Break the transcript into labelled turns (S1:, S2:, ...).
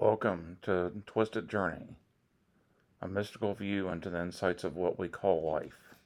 S1: Welcome to Twisted Journey, a mystical view into the insights of what we call life.